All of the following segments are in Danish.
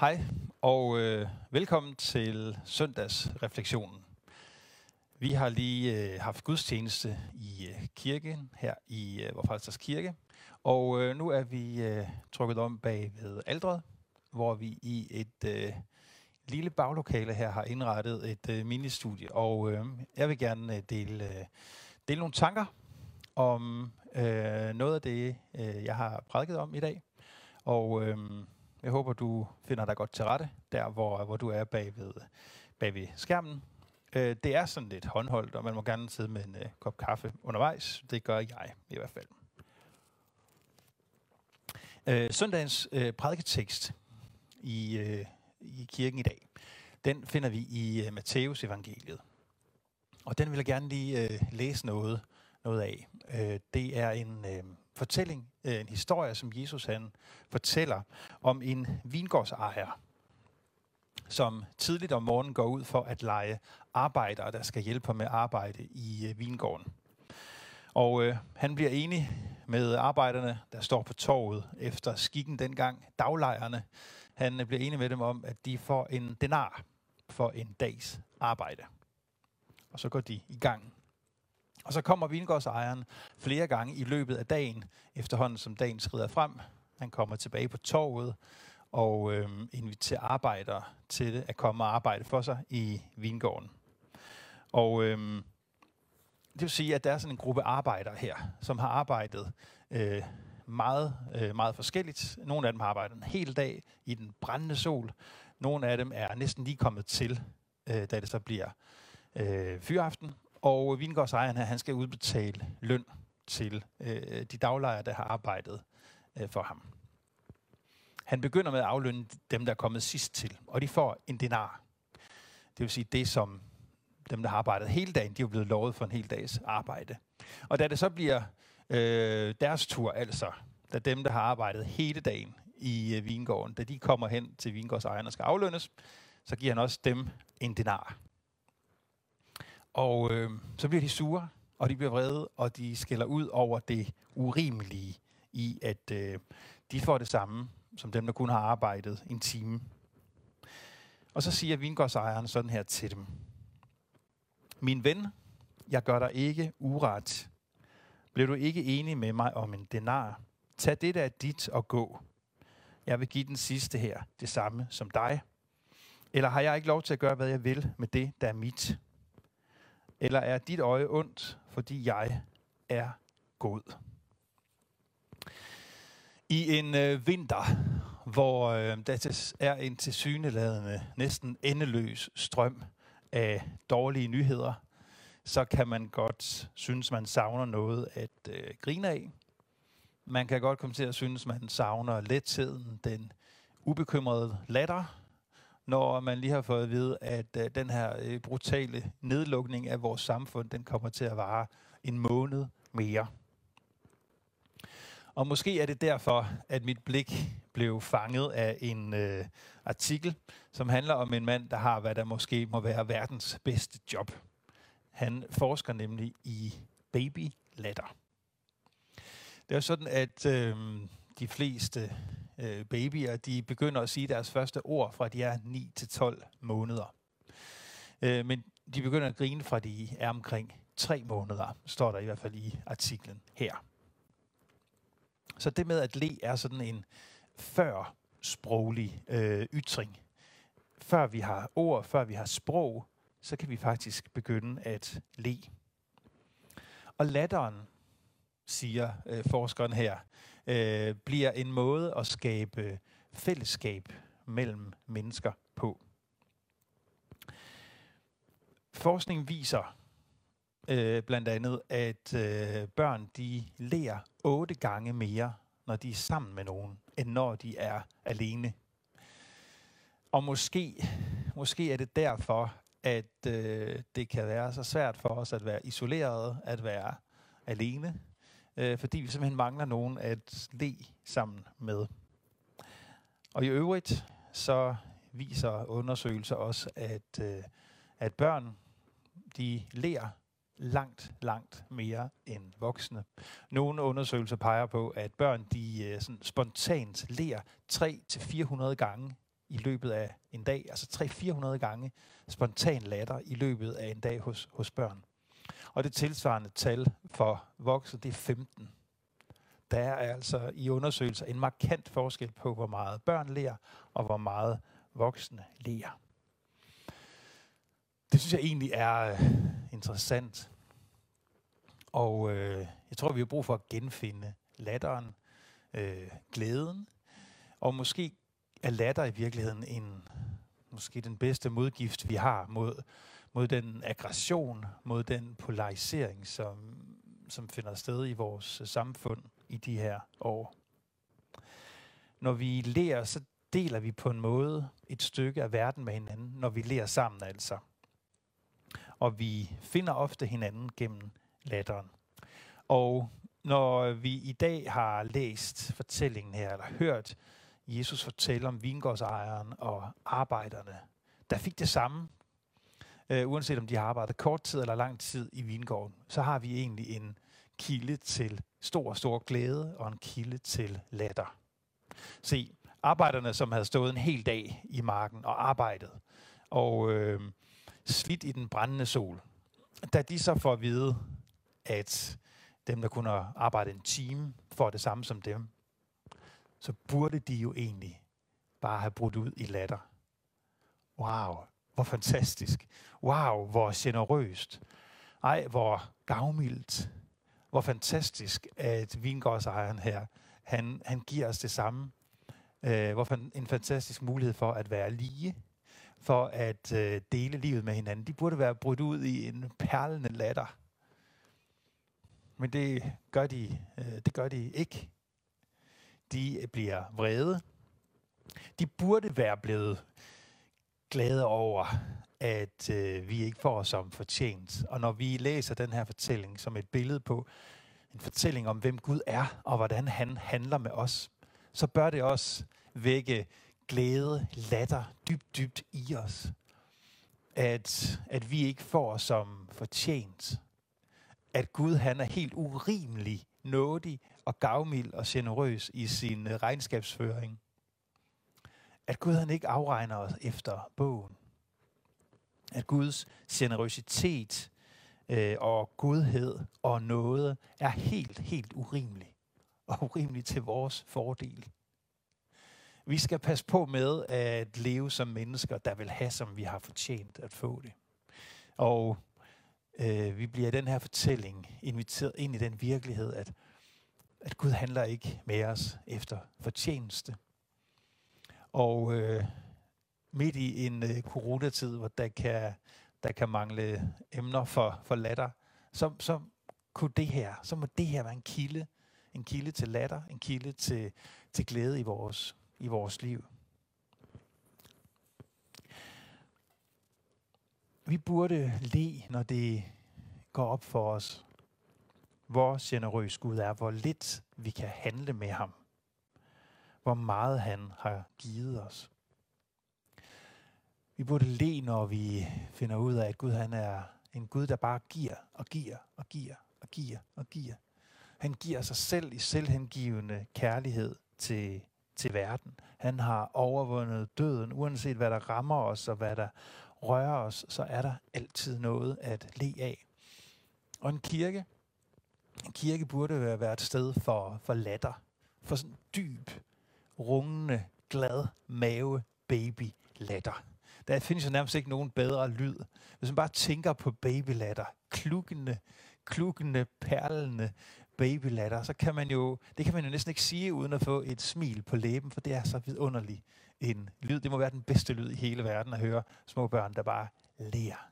Hej og øh, velkommen til søndagsreflektionen. Vi har lige øh, haft gudstjeneste i øh, kirken her i øh, Vorfalsters Kirke, og øh, nu er vi øh, trykket om bag ved aldret, hvor vi i et øh, lille baglokale her har indrettet et øh, ministudie, og øh, jeg vil gerne øh, dele, øh, dele nogle tanker om øh, noget af det, øh, jeg har prædiket om i dag, og øh, jeg håber, du finder dig godt til rette, der hvor, hvor du er bag ved, bag ved skærmen. Øh, det er sådan lidt håndholdt, og man må gerne sidde med en øh, kop kaffe undervejs. Det gør jeg i hvert fald. Øh, søndagens øh, prædiketekst i, øh, i kirken i dag, den finder vi i øh, Matteus evangeliet. Og den vil jeg gerne lige øh, læse noget, noget af. Øh, det er en øh, fortælling, øh, en historie, som Jesus han fortæller om en vingårdsejer, som tidligt om morgenen går ud for at lege arbejdere, der skal hjælpe med arbejde i øh, vingården. Og øh, han bliver enig med arbejderne, der står på torvet efter skikken dengang, daglejerne. Han øh, bliver enig med dem om, at de får en denar for en dags arbejde. Og så går de i gang. Og så kommer vingårdsejeren flere gange i løbet af dagen, efterhånden som dagen skrider frem. Han kommer tilbage på torvet og øh, inviterer arbejdere til at komme og arbejde for sig i vingården. Og øh, det vil sige, at der er sådan en gruppe arbejdere her, som har arbejdet øh, meget, øh, meget forskelligt. Nogle af dem har arbejdet en hel dag i den brændende sol. Nogle af dem er næsten lige kommet til, øh, da det så bliver øh, fyraften. Og vingårdsejeren her, han skal udbetale løn til øh, de daglejere, der har arbejdet øh, for ham. Han begynder med at aflønne dem, der er kommet sidst til, og de får en denar. Det vil sige det, som dem, der har arbejdet hele dagen, de er blevet lovet for en hel dags arbejde. Og da det så bliver øh, deres tur, altså, da dem, der har arbejdet hele dagen i øh, vingården, da de kommer hen til vingårdsejeren og skal aflønnes, så giver han også dem en denar. Og øh, så bliver de sure, og de bliver vrede, og de skælder ud over det urimelige i, at øh, de får det samme som dem, der kun har arbejdet en time. Og så siger vingårdsejeren sådan her til dem. Min ven, jeg gør dig ikke uret. Blev du ikke enig med mig om en denar? Tag det, der er dit, og gå. Jeg vil give den sidste her det samme som dig. Eller har jeg ikke lov til at gøre, hvad jeg vil med det, der er mit? Eller er dit øje ondt, fordi jeg er god? I en øh, vinter, hvor øh, der er en tilsyneladende, næsten endeløs strøm af dårlige nyheder, så kan man godt synes, man savner noget at øh, grine af. Man kan godt komme til at synes, man savner letheden, den ubekymrede latter, når man lige har fået at vide, at øh, den her øh, brutale nedlukning af vores samfund, den kommer til at vare en måned mere. Og måske er det derfor, at mit blik blev fanget af en øh, artikel, som handler om en mand, der har, hvad der måske må være verdens bedste job. Han forsker nemlig i babylatter. Det er sådan, at øh, de fleste øh, babyer, de begynder at sige deres første ord fra de er 9 til 12 måneder. Øh, men de begynder at grine fra de er omkring 3 måneder, står der i hvert fald i artiklen her. Så det med at le er sådan en før sproglig øh, ytring. Før vi har ord, før vi har sprog, så kan vi faktisk begynde at le. Og latteren, siger øh, forskeren her, øh, bliver en måde at skabe fællesskab mellem mennesker på. Forskning viser øh, blandt andet, at øh, børn de lærer otte gange mere, når de er sammen med nogen, end når de er alene. Og måske, måske er det derfor, at øh, det kan være så svært for os at være isoleret, at være alene, øh, fordi vi simpelthen mangler nogen at le sammen med. Og i øvrigt, så viser undersøgelser også, at, øh, at børn, de lærer langt, langt mere end voksne. Nogle undersøgelser peger på, at børn de øh, sådan spontant lærer 3-400 gange i løbet af en dag, altså 300-400 gange spontan latter i løbet af en dag hos, hos børn. Og det tilsvarende tal for voksne, det er 15. Der er altså i undersøgelser en markant forskel på, hvor meget børn lærer, og hvor meget voksne lærer. Det synes jeg egentlig er øh, interessant. Og øh, jeg tror, vi har brug for at genfinde latteren, øh, glæden, og måske er latter i virkeligheden en, måske den bedste modgift, vi har mod, mod den aggression, mod den polarisering, som, som finder sted i vores samfund i de her år. Når vi lærer, så deler vi på en måde et stykke af verden med hinanden, når vi lærer sammen altså. Og vi finder ofte hinanden gennem latteren. Og når vi i dag har læst fortællingen her, eller hørt Jesus fortælle om vingårdsejeren og arbejderne, der fik det samme, øh, uanset om de har arbejdet kort tid eller lang tid i vingården, så har vi egentlig en kilde til stor, stor glæde og en kilde til latter. Se, arbejderne, som havde stået en hel dag i marken og arbejdet, og øh, slidt i den brændende sol, da de så får at vide, at dem, der kunne arbejde en time, får det samme som dem, så burde de jo egentlig bare have brudt ud i latter. Wow, hvor fantastisk. Wow, hvor generøst. Ej, hvor gavmildt. Hvor fantastisk, at vingårdsejeren her, han, han giver os det samme. Øh, hvor en fantastisk mulighed for at være lige, for at øh, dele livet med hinanden. De burde være brudt ud i en perlende latter. Men det gør de, øh, det gør de ikke. De bliver vrede. De burde være blevet glade over, at øh, vi ikke får som fortjent. Og når vi læser den her fortælling som et billede på en fortælling om, hvem Gud er, og hvordan han handler med os, så bør det også vække glæde, latter dybt, dybt i os. At, at vi ikke får som fortjent at Gud han er helt urimelig nådig og gavmild og generøs i sin regnskabsføring. At Gud han ikke afregner os efter bogen. At Guds generøsitet øh, og godhed og noget er helt, helt urimelig. Og urimelig til vores fordel. Vi skal passe på med at leve som mennesker, der vil have, som vi har fortjent at få det. Og øh, vi bliver i den her fortælling inviteret ind i den virkelighed, at, at Gud handler ikke med os efter fortjeneste. Og øh, midt i en øh, coronatid, hvor der kan, der kan mangle emner for, for latter, så, så kunne det her, så må det her være en kilde, en kilde til latter, en kilde til, til glæde i vores, i vores liv. Vi burde le, når det går op for os, hvor generøs Gud er, hvor lidt vi kan handle med ham, hvor meget han har givet os. Vi burde le, når vi finder ud af, at Gud han er en Gud, der bare giver og giver og giver og giver og giver. Han giver sig selv i selvhengivende kærlighed til, til verden. Han har overvundet døden, uanset hvad der rammer os og hvad der rører os, så er der altid noget at le af. Og en kirke, en kirke burde være et sted for, for latter, for sådan dyb, rungende, glad mave baby latter. Der findes jo nærmest ikke nogen bedre lyd. Hvis man bare tænker på babylatter, klukkende, klukkende, perlende babylatter, så kan man jo, det kan man jo næsten ikke sige uden at få et smil på læben, for det er så vidunderligt en lyd. Det må være den bedste lyd i hele verden at høre små børn, der bare lærer.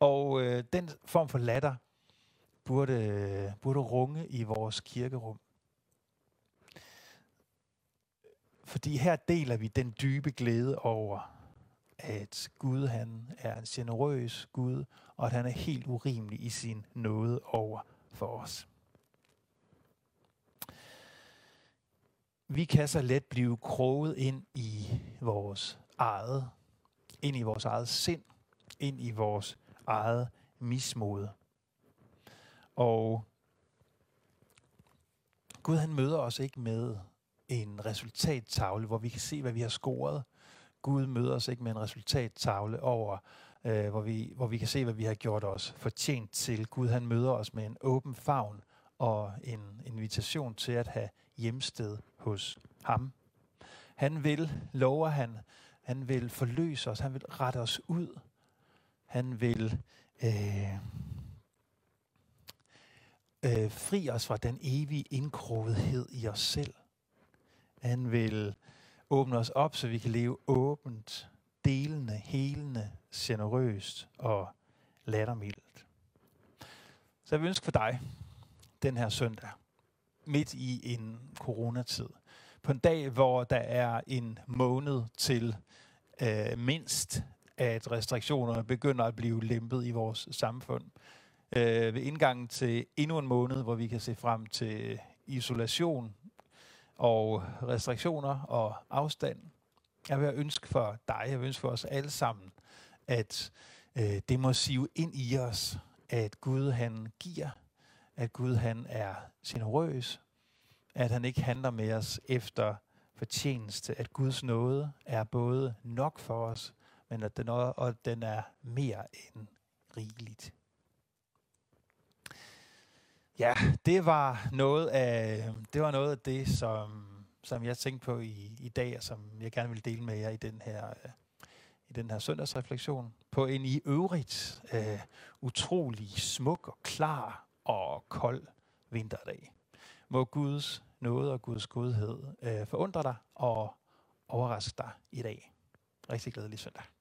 Og øh, den form for latter burde, burde runge i vores kirkerum. Fordi her deler vi den dybe glæde over, at Gud han er en generøs Gud, og at han er helt urimelig i sin nåde over for os. Vi kan så let blive kroget ind i vores eget, ind i vores eget sind, ind i vores eget mismod. Og Gud han møder os ikke med en resultattavle, hvor vi kan se, hvad vi har scoret. Gud møder os ikke med en resultattavle over, øh, hvor, vi, hvor vi kan se, hvad vi har gjort os fortjent til. Gud han møder os med en åben favn og en invitation til at have hjemsted hos ham. Han vil, lover han, han vil forløse os, han vil rette os ud. Han vil øh, øh, fri os fra den evige indkrogethed i os selv. Han vil åbne os op, så vi kan leve åbent, delende, helende, generøst og lattermildt. Så jeg vil ønske for dig den her søndag, midt i en coronatid, på en dag, hvor der er en måned til øh, mindst, at restriktionerne begynder at blive lempet i vores samfund. Øh, ved indgangen til endnu en måned, hvor vi kan se frem til isolation og restriktioner og afstand. Jeg vil ønske for dig, jeg vil ønske for os alle sammen, at øh, det må sive ind i os, at Gud han giver, at Gud han er generøs, at han ikke handler med os efter fortjeneste, at Guds nåde er både nok for os, men at den, og, og den er mere end rigeligt. Ja, det var noget af det, var noget af det som, som jeg tænkte på i, i dag, og som jeg gerne vil dele med jer i den her, øh, i den her søndagsreflektion. På en i øvrigt øh, utrolig smuk og klar og kold vinterdag. Må Guds nåde og Guds godhed øh, forundre dig og overraske dig i dag. Rigtig glædelig søndag.